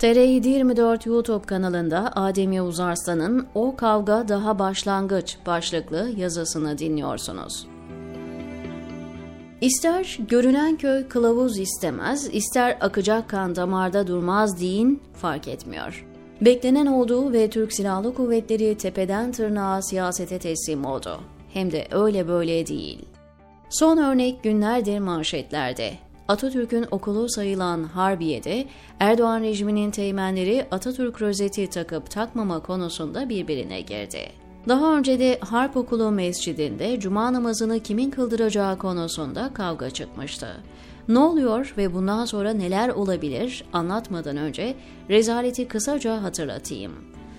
TR724 YouTube kanalında Ademir Uzarslan'ın O Kavga Daha Başlangıç başlıklı yazısını dinliyorsunuz. İster görünen köy kılavuz istemez, ister akacak kan damarda durmaz deyin fark etmiyor. Beklenen olduğu ve Türk Silahlı Kuvvetleri tepeden tırnağa siyasete teslim oldu. Hem de öyle böyle değil. Son örnek günlerdir manşetlerde. Atatürk'ün okulu sayılan Harbiye'de Erdoğan rejiminin teğmenleri Atatürk rozeti takıp takmama konusunda birbirine girdi. Daha önce de Harp Okulu Mescidinde cuma namazını kimin kıldıracağı konusunda kavga çıkmıştı. Ne oluyor ve bundan sonra neler olabilir anlatmadan önce rezaleti kısaca hatırlatayım.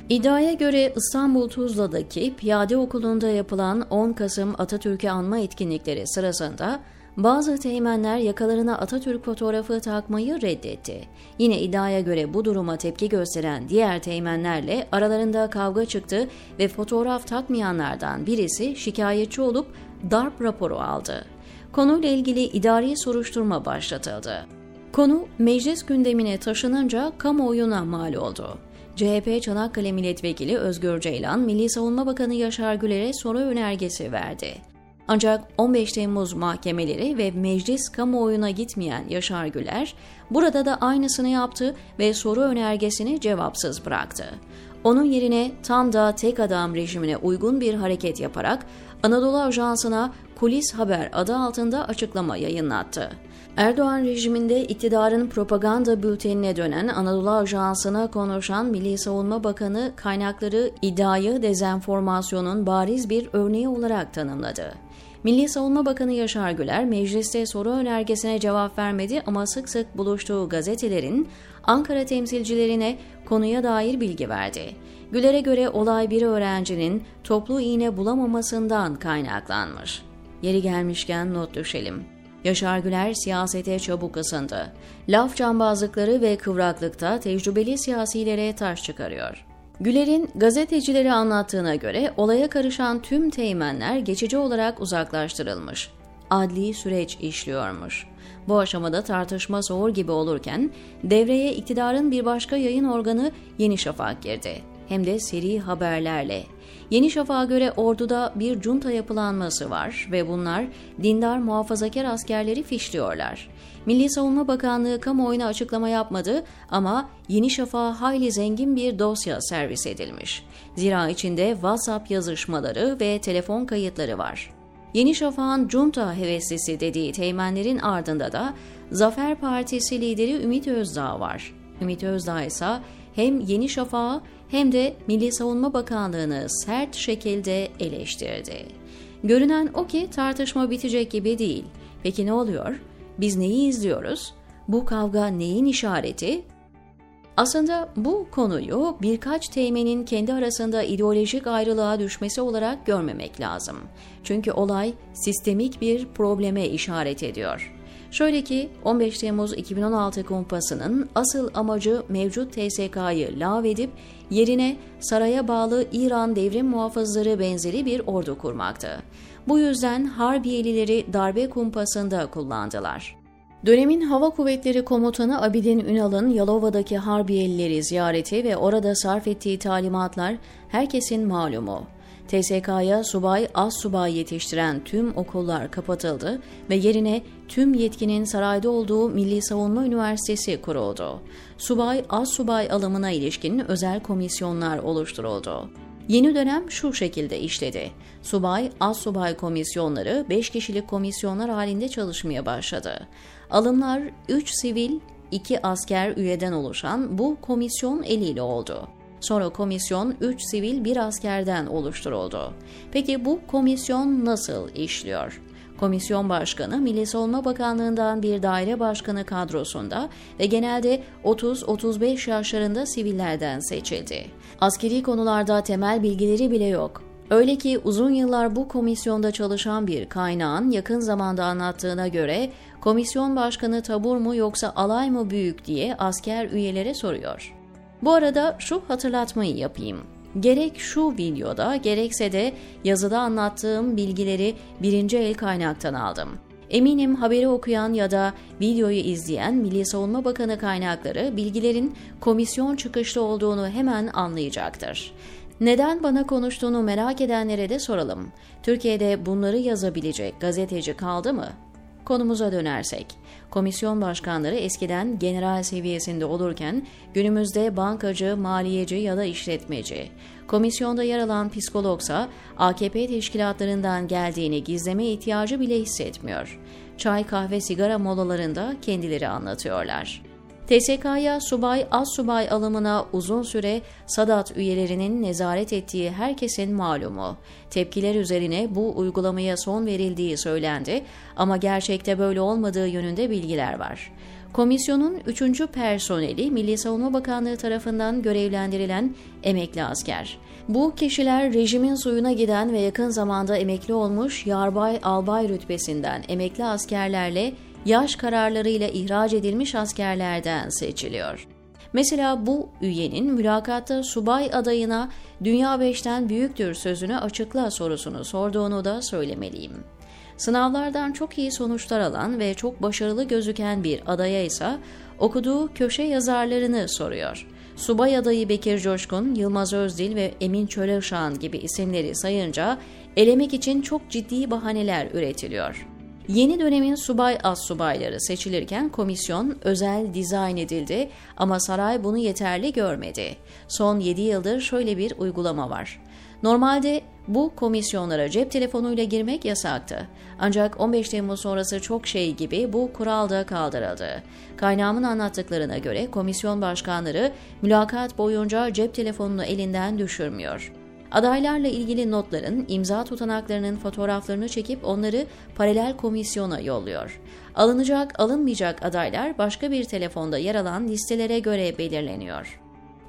İddiaya göre İstanbul Tuzla'daki Piyade Okulu'nda yapılan 10 Kasım Atatürk'ü anma etkinlikleri sırasında bazı teğmenler yakalarına Atatürk fotoğrafı takmayı reddetti. Yine iddiaya göre bu duruma tepki gösteren diğer teğmenlerle aralarında kavga çıktı ve fotoğraf takmayanlardan birisi şikayetçi olup darp raporu aldı. Konuyla ilgili idari soruşturma başlatıldı. Konu meclis gündemine taşınınca kamuoyuna mal oldu. CHP Çanakkale Milletvekili Özgür Ceylan, Milli Savunma Bakanı Yaşar Güler'e soru önergesi verdi. Ancak 15 Temmuz mahkemeleri ve meclis kamuoyuna gitmeyen Yaşar Güler, burada da aynısını yaptı ve soru önergesini cevapsız bıraktı. Onun yerine tam da tek adam rejimine uygun bir hareket yaparak Anadolu Ajansı'na Kulis Haber adı altında açıklama yayınlattı. Erdoğan rejiminde iktidarın propaganda bültenine dönen Anadolu Ajansı'na konuşan Milli Savunma Bakanı kaynakları iddiayı dezenformasyonun bariz bir örneği olarak tanımladı. Milli Savunma Bakanı Yaşar Güler mecliste soru önergesine cevap vermedi ama sık sık buluştuğu gazetelerin Ankara temsilcilerine konuya dair bilgi verdi. Güler'e göre olay bir öğrencinin toplu iğne bulamamasından kaynaklanmış. Yeri gelmişken not düşelim. Yaşar Güler siyasete çabuk ısındı. Laf cambazlıkları ve kıvraklıkta tecrübeli siyasilere taş çıkarıyor. Güler'in gazetecilere anlattığına göre olaya karışan tüm teğmenler geçici olarak uzaklaştırılmış. Adli süreç işliyormuş. Bu aşamada tartışma soğur gibi olurken devreye iktidarın bir başka yayın organı Yeni Şafak girdi. Hem de seri haberlerle. Yeni Şafak'a göre orduda bir junta yapılanması var ve bunlar dindar muhafazakar askerleri fişliyorlar. Milli Savunma Bakanlığı kamuoyuna açıklama yapmadı ama Yeni Şafak'a hayli zengin bir dosya servis edilmiş. Zira içinde WhatsApp yazışmaları ve telefon kayıtları var. Yeni Şafak'ın junta heveslisi dediği teğmenlerin ardında da Zafer Partisi lideri Ümit Özdağ var. Ümit Özdağ ise hem Yeni Şafak'ı hem de Milli Savunma Bakanlığı'nı sert şekilde eleştirdi. Görünen o ki tartışma bitecek gibi değil. Peki ne oluyor? Biz neyi izliyoruz? Bu kavga neyin işareti? Aslında bu konuyu birkaç teğmenin kendi arasında ideolojik ayrılığa düşmesi olarak görmemek lazım. Çünkü olay sistemik bir probleme işaret ediyor. Şöyle ki 15 Temmuz 2016 kumpasının asıl amacı mevcut TSK'yı lağvedip yerine saraya bağlı İran devrim muhafızları benzeri bir ordu kurmaktı. Bu yüzden Harbiyelileri darbe kumpasında kullandılar. Dönemin Hava Kuvvetleri Komutanı Abidin Ünal'ın Yalova'daki Harbiyelileri ziyareti ve orada sarf ettiği talimatlar herkesin malumu. TSK'ya subay, az subay yetiştiren tüm okullar kapatıldı ve yerine tüm yetkinin sarayda olduğu Milli Savunma Üniversitesi kuruldu. Subay, az subay alımına ilişkin özel komisyonlar oluşturuldu. Yeni dönem şu şekilde işledi. Subay, az subay komisyonları 5 kişilik komisyonlar halinde çalışmaya başladı. Alımlar 3 sivil, 2 asker üyeden oluşan bu komisyon eliyle oldu. Sonra komisyon 3 sivil bir askerden oluşturuldu. Peki bu komisyon nasıl işliyor? Komisyon Başkanı Milli Savunma Bakanlığı'ndan bir daire başkanı kadrosunda ve genelde 30-35 yaşlarında sivillerden seçildi. Askeri konularda temel bilgileri bile yok. Öyle ki uzun yıllar bu komisyonda çalışan bir kaynağın yakın zamanda anlattığına göre komisyon başkanı tabur mu yoksa alay mı büyük diye asker üyelere soruyor. Bu arada şu hatırlatmayı yapayım. Gerek şu videoda gerekse de yazıda anlattığım bilgileri birinci el kaynaktan aldım. Eminim haberi okuyan ya da videoyu izleyen Milli Savunma Bakanı kaynakları bilgilerin komisyon çıkışlı olduğunu hemen anlayacaktır. Neden bana konuştuğunu merak edenlere de soralım. Türkiye'de bunları yazabilecek gazeteci kaldı mı? Konumuza dönersek, komisyon başkanları eskiden general seviyesinde olurken günümüzde bankacı, maliyeci ya da işletmeci. Komisyonda yer alan psikologsa AKP teşkilatlarından geldiğini gizleme ihtiyacı bile hissetmiyor. Çay, kahve, sigara molalarında kendileri anlatıyorlar. TSK'ya subay, az subay alımına uzun süre Sadat üyelerinin nezaret ettiği herkesin malumu. Tepkiler üzerine bu uygulamaya son verildiği söylendi ama gerçekte böyle olmadığı yönünde bilgiler var. Komisyonun üçüncü personeli Milli Savunma Bakanlığı tarafından görevlendirilen emekli asker. Bu kişiler rejimin suyuna giden ve yakın zamanda emekli olmuş yarbay albay rütbesinden emekli askerlerle yaş kararlarıyla ihraç edilmiş askerlerden seçiliyor. Mesela bu üyenin mülakatta subay adayına Dünya 5'ten büyüktür sözünü açıkla sorusunu sorduğunu da söylemeliyim. Sınavlardan çok iyi sonuçlar alan ve çok başarılı gözüken bir adaya ise okuduğu köşe yazarlarını soruyor. Subay adayı Bekir Coşkun, Yılmaz Özdil ve Emin Çöleşan gibi isimleri sayınca elemek için çok ciddi bahaneler üretiliyor. Yeni dönemin subay az subayları seçilirken komisyon özel dizayn edildi ama saray bunu yeterli görmedi. Son 7 yıldır şöyle bir uygulama var. Normalde bu komisyonlara cep telefonuyla girmek yasaktı. Ancak 15 Temmuz sonrası çok şey gibi bu kural da kaldırıldı. Kaynağımın anlattıklarına göre komisyon başkanları mülakat boyunca cep telefonunu elinden düşürmüyor. Adaylarla ilgili notların, imza tutanaklarının fotoğraflarını çekip onları paralel komisyona yolluyor. Alınacak, alınmayacak adaylar başka bir telefonda yer alan listelere göre belirleniyor.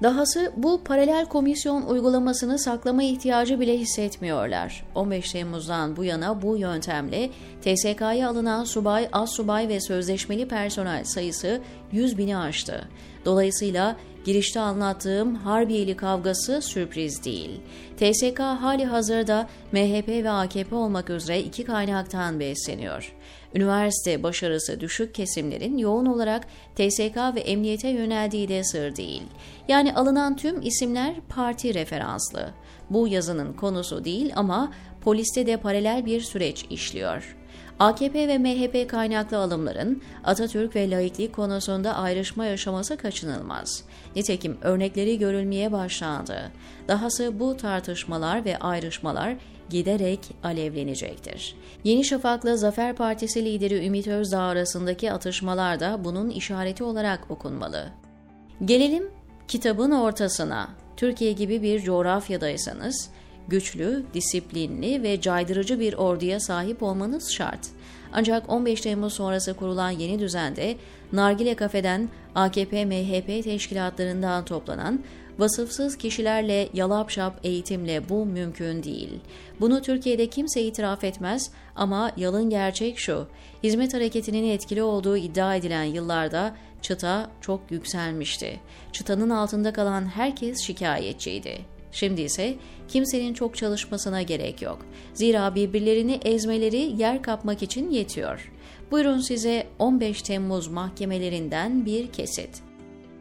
Dahası bu paralel komisyon uygulamasını saklama ihtiyacı bile hissetmiyorlar. 15 Temmuz'dan bu yana bu yöntemle TSK'ya alınan subay, az subay ve sözleşmeli personel sayısı 100 bini aştı. Dolayısıyla girişte anlattığım Harbiyeli kavgası sürpriz değil. TSK hali hazırda MHP ve AKP olmak üzere iki kaynaktan besleniyor. Üniversite başarısı düşük kesimlerin yoğun olarak TSK ve emniyete yöneldiği de sır değil. Yani alınan tüm isimler parti referanslı. Bu yazının konusu değil ama poliste de paralel bir süreç işliyor. AKP ve MHP kaynaklı alımların Atatürk ve laiklik konusunda ayrışma yaşaması kaçınılmaz. Nitekim örnekleri görülmeye başlandı. Dahası bu tartışmalar ve ayrışmalar giderek alevlenecektir. Yeni Şafak'la Zafer Partisi lideri Ümit Özdağ arasındaki atışmalar da bunun işareti olarak okunmalı. Gelelim kitabın ortasına. Türkiye gibi bir coğrafyadaysanız güçlü, disiplinli ve caydırıcı bir orduya sahip olmanız şart. Ancak 15 Temmuz sonrası kurulan yeni düzende Nargile Kafe'den AKP-MHP teşkilatlarından toplanan vasıfsız kişilerle yalapşap eğitimle bu mümkün değil. Bunu Türkiye'de kimse itiraf etmez ama yalın gerçek şu, hizmet hareketinin etkili olduğu iddia edilen yıllarda çıta çok yükselmişti. Çıtanın altında kalan herkes şikayetçiydi. Şimdi ise kimsenin çok çalışmasına gerek yok. Zira birbirlerini ezmeleri yer kapmak için yetiyor. Buyurun size 15 Temmuz mahkemelerinden bir kesit.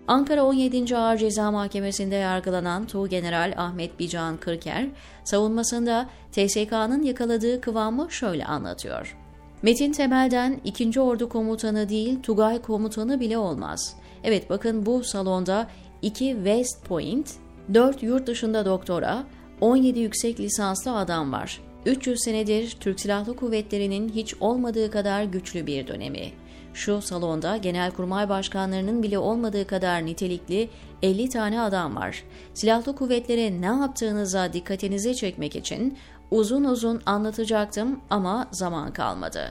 Ankara 17. Ağır Ceza Mahkemesi'nde yargılanan Tuğgeneral Ahmet Bican Kırker, savunmasında TSK'nın yakaladığı kıvamı şöyle anlatıyor. Metin Temel'den 2. Ordu Komutanı değil Tugay Komutanı bile olmaz. Evet bakın bu salonda 2 West Point, 4 yurt dışında doktora, 17 yüksek lisanslı adam var. 300 senedir Türk Silahlı Kuvvetleri'nin hiç olmadığı kadar güçlü bir dönemi. Şu salonda genelkurmay başkanlarının bile olmadığı kadar nitelikli 50 tane adam var. Silahlı kuvvetlere ne yaptığınıza dikkatinizi çekmek için uzun uzun anlatacaktım ama zaman kalmadı.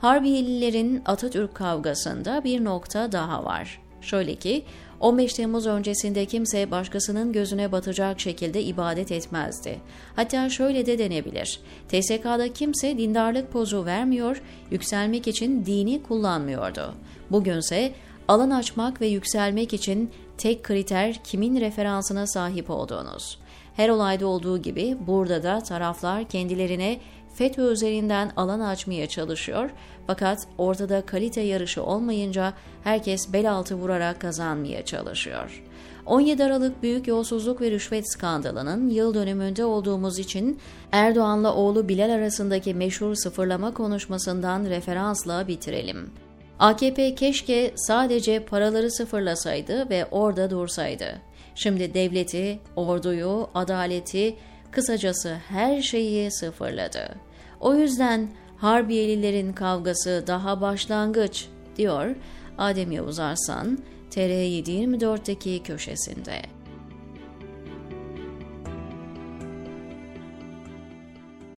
Harbiyelilerin Atatürk kavgasında bir nokta daha var. Şöyle ki 15 Temmuz öncesinde kimse başkasının gözüne batacak şekilde ibadet etmezdi. Hatta şöyle de denebilir. TSK'da kimse dindarlık pozu vermiyor, yükselmek için dini kullanmıyordu. Bugünse alan açmak ve yükselmek için tek kriter kimin referansına sahip olduğunuz. Her olayda olduğu gibi burada da taraflar kendilerine FETÖ üzerinden alan açmaya çalışıyor fakat ortada kalite yarışı olmayınca herkes bel altı vurarak kazanmaya çalışıyor. 17 Aralık Büyük Yolsuzluk ve Rüşvet Skandalının yıl dönümünde olduğumuz için Erdoğan'la oğlu Bilal arasındaki meşhur sıfırlama konuşmasından referansla bitirelim. AKP keşke sadece paraları sıfırlasaydı ve orada dursaydı. Şimdi devleti, orduyu, adaleti, kısacası her şeyi sıfırladı. O yüzden Harbiyelilerin kavgası daha başlangıç, diyor Adem Yavuz Arslan, TR724'teki köşesinde.